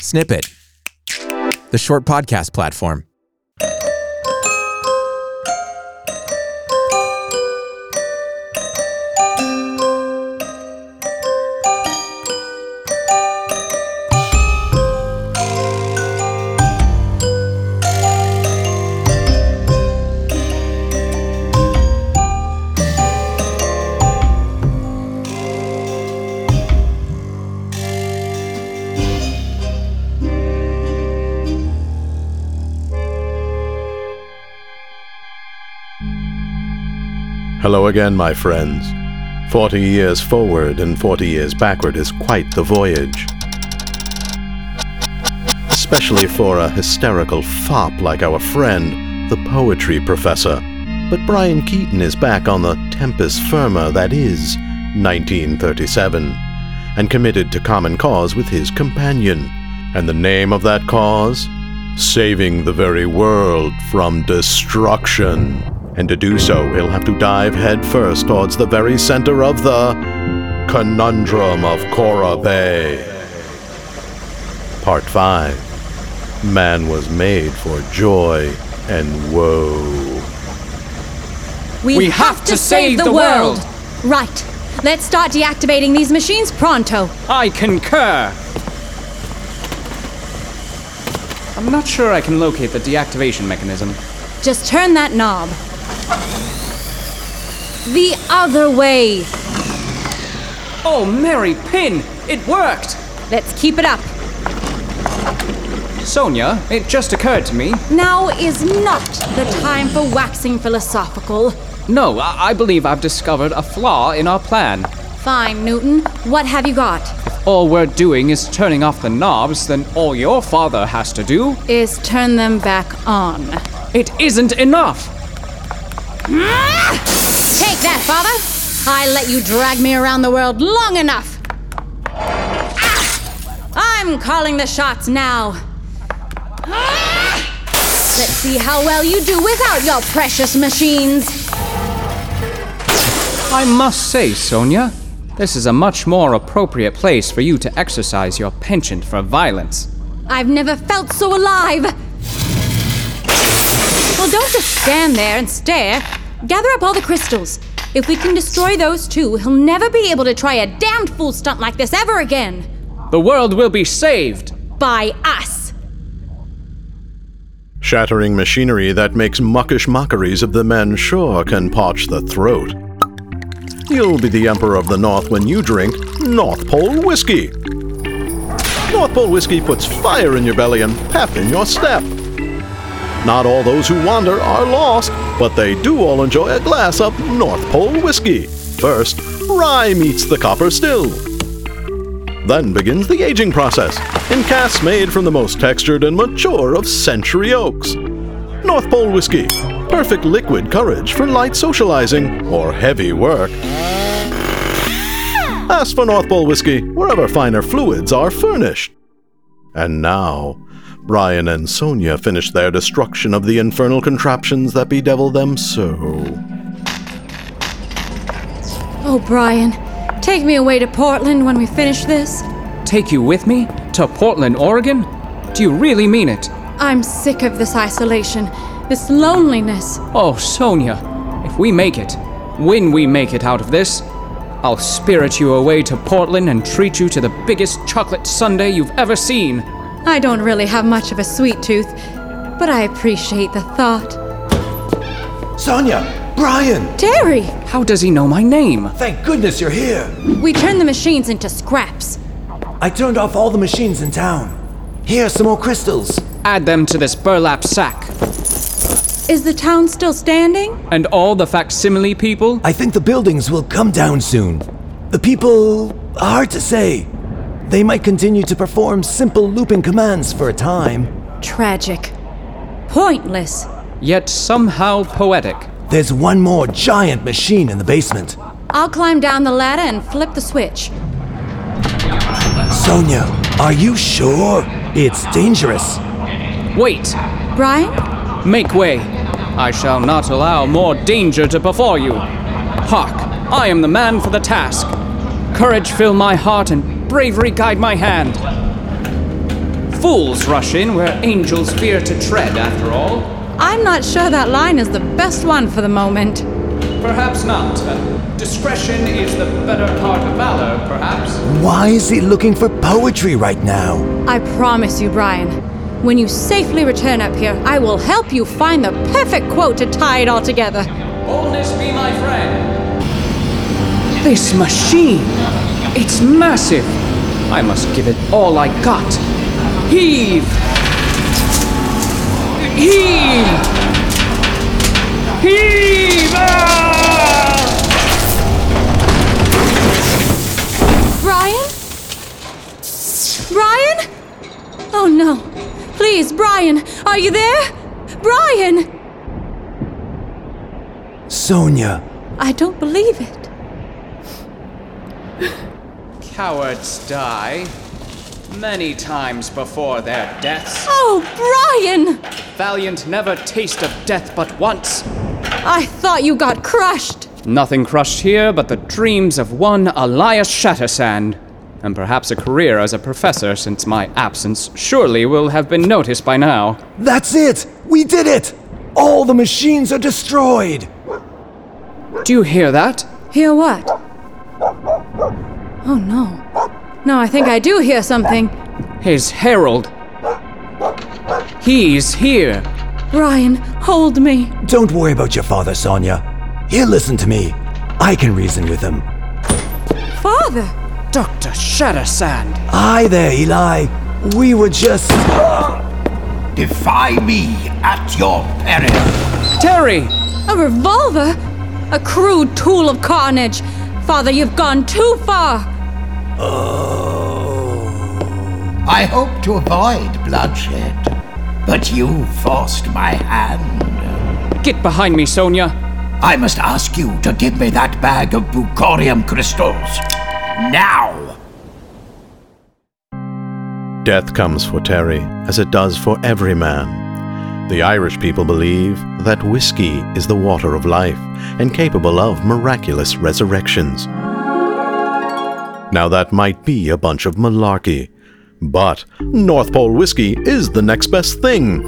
Snippet, the short podcast platform. Hello again, my friends. Forty years forward and forty years backward is quite the voyage. Especially for a hysterical fop like our friend, the poetry professor. But Bryan Keaton is back on the tempest firma that is 1937, and committed to common cause with his companion. And the name of that cause? Saving the very world from destruction and to do so, he'll have to dive headfirst towards the very center of the Conundrum of Cora Bay. Part 5 Man was made for joy and woe. We, We have to save the world. Right. Let's start deactivating these machines pronto. I concur. I'm not sure I can locate the deactivation mechanism. Just turn that knob. The other way. Oh, Mary Pin! It worked! Let's keep it up. Sonya, it just occurred to me. Now is not the time for waxing philosophical. No, I, I believe I've discovered a flaw in our plan. Fine, Newton. What have you got? All we're doing is turning off the knobs, then all your father has to do. Is turn them back on. It isn't enough! Take that, father! I let you drag me around the world long enough! Ah! I'm calling the shots now! Ah! Let's see how well you do without your precious machines! I must say, Sonya, this is a much more appropriate place for you to exercise your penchant for violence. I've never felt so alive! Well, don't just stand there and stare. Gather up all the crystals. If we can destroy those two, he'll never be able to try a damned fool stunt like this ever again. The world will be saved! By us. Shattering machinery that makes muckish mockeries of the men sure can parch the throat. You'll be the Emperor of the North when you drink North Pole Whiskey. North Pole Whiskey puts fire in your belly and pep in your step. Not all those who wander are lost, but they do all enjoy a glass of North Pole Whiskey. First, rye meets the copper still. Then begins the aging process in casks made from the most textured and mature of century oaks. North Pole Whiskey, perfect liquid courage for light socializing or heavy work. Ask for North Pole Whiskey wherever finer fluids are furnished. And now, Bryan and Sonya finish their destruction of the infernal contraptions that bedevil them so. Oh, Bryan, take me away to Portland when we finish this. Take you with me? To Portland, Oregon? Do you really mean it? I'm sick of this isolation, this loneliness. Oh, Sonya, if we make it, when we make it out of this, I'll spirit you away to Portland and treat you to the biggest chocolate sundae you've ever seen. I don't really have much of a sweet tooth, but I appreciate the thought. Sonya! Bryan! Terry! How does he know my name? Thank goodness you're here! We turned the machines into scraps. I turned off all the machines in town. Here are some more crystals. Add them to this burlap sack. Is the town still standing? And all the facsimile people? I think the buildings will come down soon. The people. hard to say. They might continue to perform simple looping commands for a time. Tragic. Pointless. Yet somehow poetic. There's one more giant machine in the basement. I'll climb down the ladder and flip the switch. Sonya, are you sure? It's dangerous. Wait! Bryan? Make way! I shall not allow more danger to befall you. Hark! I am the man for the task. Courage fill my heart and bravery guide my hand. Fools rush in where angels fear to tread, after all. I'm not sure that line is the best one for the moment. Perhaps not. Uh, discretion is the better part of valor, perhaps. Why is he looking for poetry right now? I promise you, Bryan, when you safely return up here, I will help you find the perfect quote to tie it all together. Boldness be my friend. This machine! It's massive! I must give it all I got. Heave! Heave! Heave! Ah! Bryan? Bryan? Oh no. Please, Bryan, are you there? Bryan! Sonya, I don't believe it. Cowards die many times before their deaths. Oh, Bryan! Valiant never taste of death but once. I thought you got crushed. Nothing crushed here but the dreams of one Elias Shattersand. And perhaps a career as a professor, since my absence surely will have been noticed by now. that's it! We did it! All the machines are destroyed! Do you hear that? Hear what? Oh no. No, I think I do hear something. His herald. He's here. Ryan, hold me. Don't worry about your father, Sonya. He'll listen to me. I can reason with him. Father! Dr. Shattersand. Hi there, Eli. We were just. Defy me at your peril. Terry! A revolver? A crude tool of carnage. Father, you've gone too far. Oh. I hope to avoid bloodshed, but you forced my hand. Get behind me, Sonya. I must ask you to give me that bag of bucorium crystals. Now! Death comes for Terry, as it does for every man. The Irish people believe that whiskey is the water of life and capable of miraculous resurrections. Now, that might be a bunch of malarkey, but North Pole whiskey is the next best thing.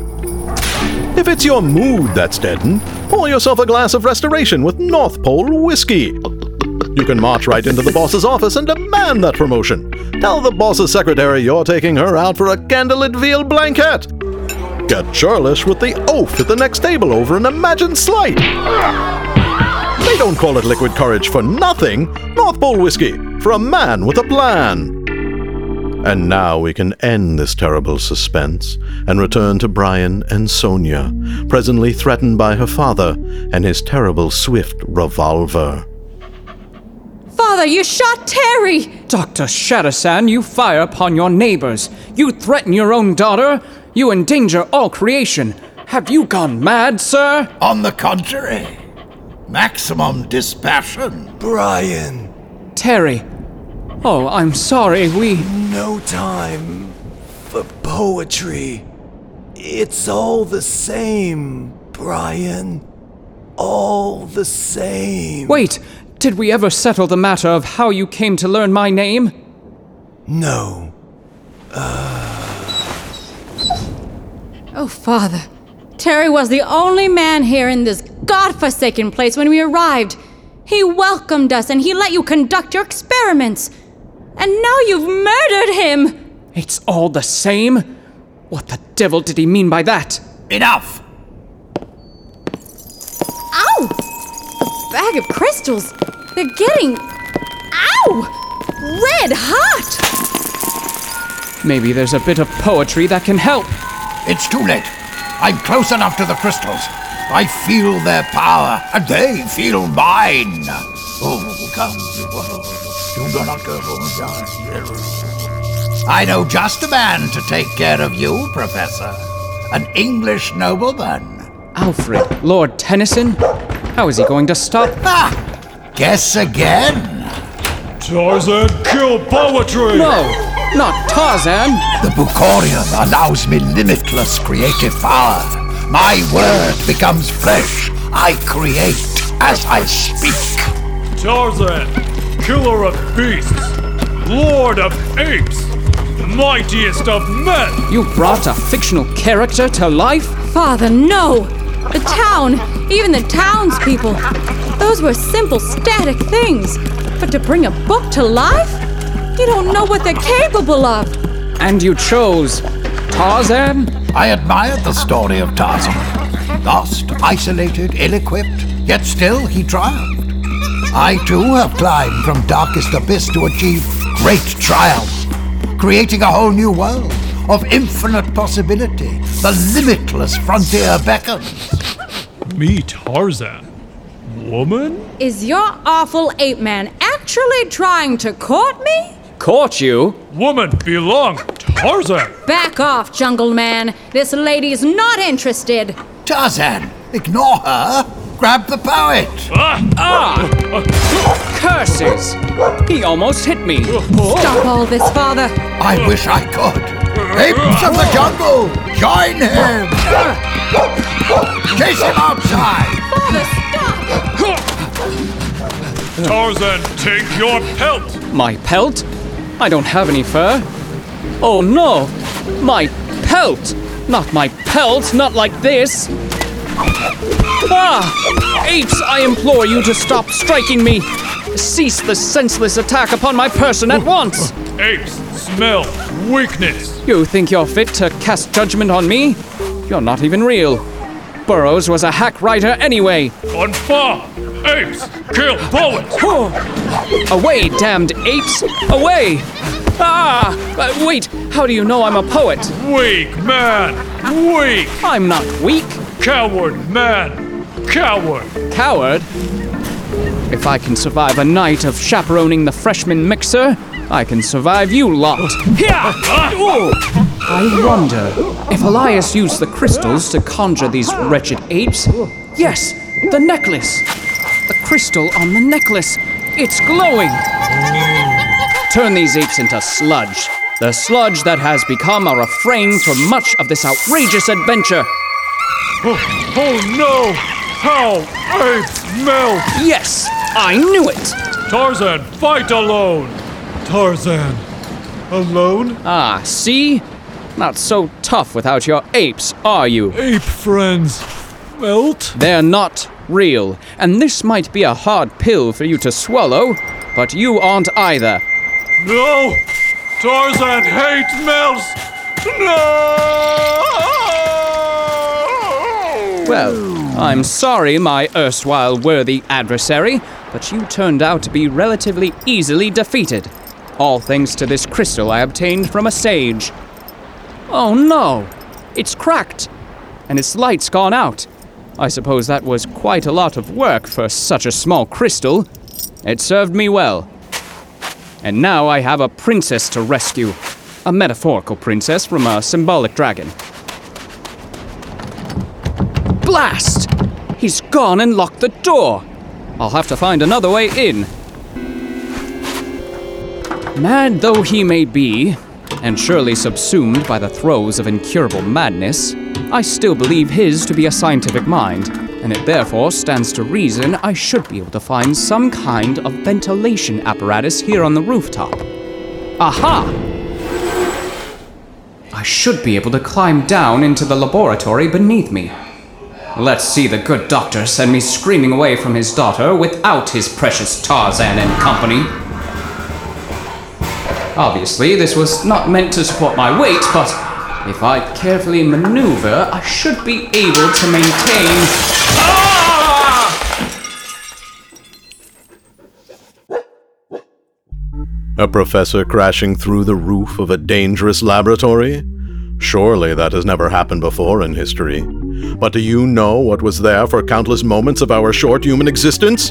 If it's your mood that's deadened, pour yourself a glass of restoration with North Pole whiskey. You can march right into the boss's office and demand that promotion. Tell the boss's secretary you're taking her out for a candlelit veal blanquette. Get churlish with the oaf at the next table over an imagined slight. They don't call it liquid courage for nothing. North Pole whiskey for a man with a plan. And now we can end this terrible suspense and return to Bryan and Sonya, presently threatened by her father and his terrible swift revolver. Father, you shot Terry! Dr. Shattersand, you fire upon your neighbors. You threaten your own daughter. You endanger all creation. Have you gone mad, sir? On the contrary, maximum dispassion. Bryan, Terry. Oh, I'm sorry. We. no time for poetry. It's all the same, Bryan. All the same. Wait! Did we ever settle the matter of how you came to learn my name? No. Uh. Oh, Father. Terry was the only man here in this godforsaken place when we arrived. He welcomed us and he let you conduct your experiments. And now you've murdered him! It's all the same? What the devil did he mean by that? Enough! Ow! A bag of crystals. They're getting. Ow! Red hot! Maybe there's a bit of poetry that can help. It's too late. I'm close enough to the crystals. I feel their power, and they feel mine. Oh, come. You do not go. I know just a man to take care of you, Professor. An English nobleman. Alfred, Lord Tennyson? How is he going to stop? Ah! Guess again. Tarzan, kill poetry! No, not Tarzan! The Bucorium allows me limitless creative power. My word becomes flesh. I create as I speak. Tarzan, killer of beasts, lord of apes, mightiest of men! You brought a fictional character to life? Father, no! The town, even the townspeople, those were simple, static things. But to bring a book to life? You don't know what they're capable of. And you chose Tarzan? I admired the story of Tarzan. Lost, isolated, ill equipped, yet still he triumphed. I too have climbed from darkest abyss to achieve great triumph, creating a whole new world of infinite possibility. The limitless frontier beckons. Me, Tarzan. Woman? Is your awful ape man actually trying to court me? Caught you? Woman belong Tarzan! Back off, jungle man. This lady's not interested. Tarzan, ignore her. Grab the poet. Ah! Ah! Curses! He almost hit me. Stop all this, father. I wish I could. Apes of the jungle, join him. Ah! Chase him outside. Father, stop! Tarzan, take your pelt! My pelt? I don't have any fur. Oh no! My pelt! Not my pelt, not like this! Ah! Apes, I implore you to stop striking me! Cease the senseless attack upon my person at once! Apes smell weakness! You think you're fit to cast judgment on me? You're not even real. Burroughs was a hack writer anyway. On fire! Apes, kill poets! Away, damned apes! Away! Ah! Uh, wait, how do you know I'm a poet? Weak man! Weak! I'm not weak. Coward man! Coward! Coward? If I can survive a night of chaperoning the freshman mixer, I can survive you lot. Here! I wonder if Elias used the crystals to conjure these wretched apes. Yes, the necklace. The crystal on the necklace. It's glowing. Turn these apes into sludge. The sludge that has become a refrain for much of this outrageous adventure. Oh, oh no! How apes melt! Yes, I knew it. Tarzan, fight alone! Tarzan, alone? Ah, see? Not so tough without your apes, are you? Ape friends, melt? They're not real, and this might be a hard pill for you to swallow, but you aren't either. No! Tarzan hates melts! No! Well, I'm sorry, my erstwhile worthy adversary, but you turned out to be relatively easily defeated. All thanks to this crystal I obtained from a sage. Oh no! It's cracked! And its light's gone out. I suppose that was quite a lot of work for such a small crystal. It served me well. And now I have a princess to rescue. A metaphorical princess from a symbolic dragon. Blast! He's gone and locked the door. I'll have to find another way in. Mad though he may be, and surely subsumed by the throes of incurable madness, I still believe his to be a scientific mind, and it therefore stands to reason I should be able to find some kind of ventilation apparatus here on the rooftop. Aha! I should be able to climb down into the laboratory beneath me. Let's see the good doctor send me screaming away from his daughter without his precious Tarzan and company. Obviously, this was not meant to support my weight, but if I carefully maneuver, I should be able to maintain. Ah! A professor crashing through the roof of a dangerous laboratory? Surely that has never happened before in history. But do you know what was there for countless moments of our short human existence?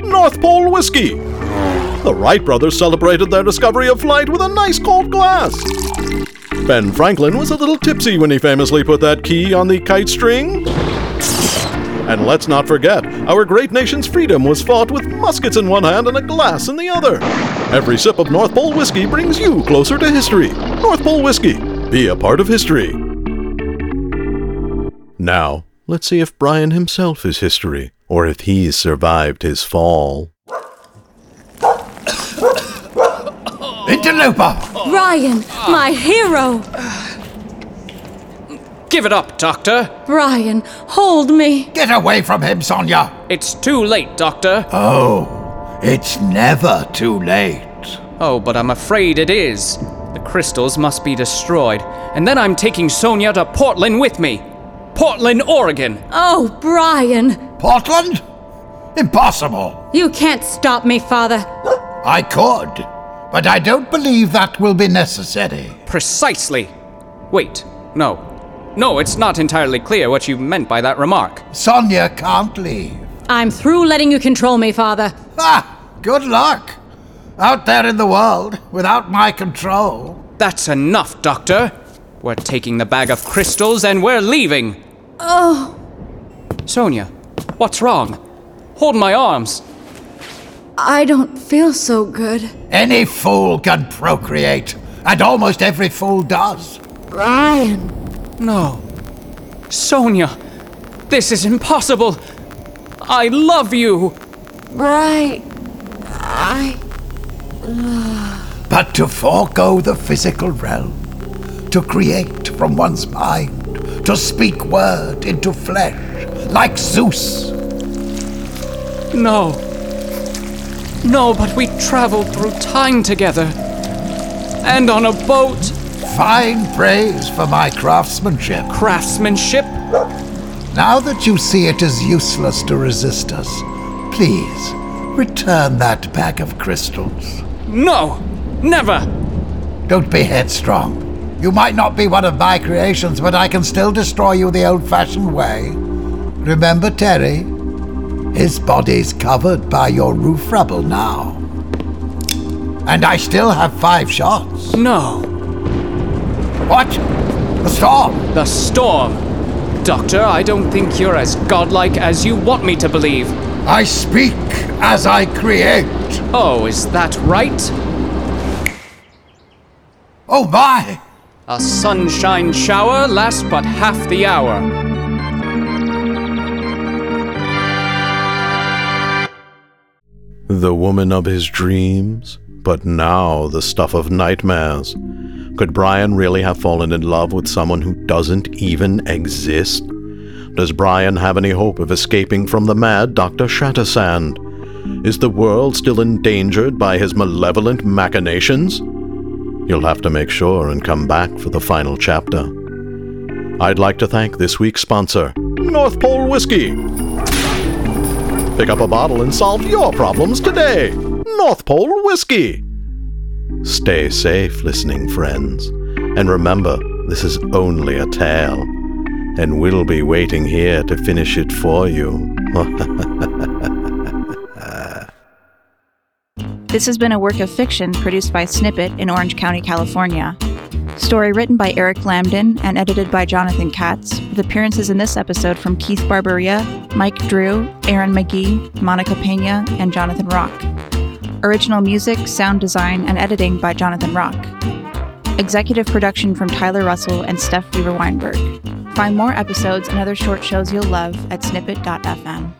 North Pole whiskey! The Wright brothers celebrated their discovery of flight with a nice cold glass. Ben Franklin was a little tipsy when he famously put that key on the kite string. And let's not forget, our great nation's freedom was fought with muskets in one hand and a glass in the other. Every sip of North Pole whiskey brings you closer to history. North Pole whiskey, be a part of history. Now, let's see if Brian himself is history, or if he's survived his fall. Interloper! Ryan, my hero! Give it up, Doctor. Ryan, hold me. Get away from him, Sonya! It's too late, Doctor. Oh, it's never too late. Oh, but I'm afraid it is. The crystals must be destroyed, and then I'm taking Sonya to Portland with me. Portland, Oregon. Oh, Bryan, Portland? Impossible. you can't stop me, Father. I could, but I don't believe that will be necessary. Precisely. Wait, no. No, it's not entirely clear what you meant by that remark. Sonya can't leave. I'm through letting you control me, Father. Ah, good luck. Out there in the world, without my control. That's enough, Doctor. We're taking the bag of crystals and we're leaving. Oh, Sonya, what's wrong? Hold my arms. I don't feel so good. Any fool can procreate, and almost every fool does. Bryan. No. Sonya, this is impossible. I love you. Bryan. I. But to forego the physical realm, to create from one's mind, to speak word into flesh, like Zeus. No. No, but we traveled through time together. And on a boat. Fine praise for my craftsmanship. Craftsmanship? Now that you see it is useless to resist us, please return that bag of crystals. No! Never! Don't be headstrong. You might not be one of my creations, but I can still destroy you the old fashioned way. Remember Terry? His body's covered by your roof rubble now. And I still have five shots. No. What? The storm! The storm. Doctor, I don't think you're as godlike as you want me to believe. I speak as I create. Oh, is that right? Oh my! A sunshine shower lasts but half the hour. The woman of his dreams, but now the stuff of nightmares. Could Bryan really have fallen in love with someone who doesn't even exist? Does Bryan have any hope of escaping from the mad Dr. Shattersand? Is the world still endangered by his malevolent machinations? You'll have to make sure and come back for the final chapter. I'd like to thank this week's sponsor, North Pole Whiskey. Pick up a bottle and solve your problems today. North Pole Whiskey. Stay safe, listening friends. And remember, this is only a tale. And we'll be waiting here to finish it for you. This has been a work of fiction produced by Snippet in Orange County, California. Story written by Eric Lambden and edited by Jonathan Katz, with appearances in this episode from Keith Barberia, Mike Drew, Aaron McGee, Monica Pena, and Jonathan Rock. Original music, sound design, and editing by Jonathan Rock. Executive production from Tyler Russell and Steph Weaver Weinberg. Find more episodes and other short shows you'll love at snippet.fm.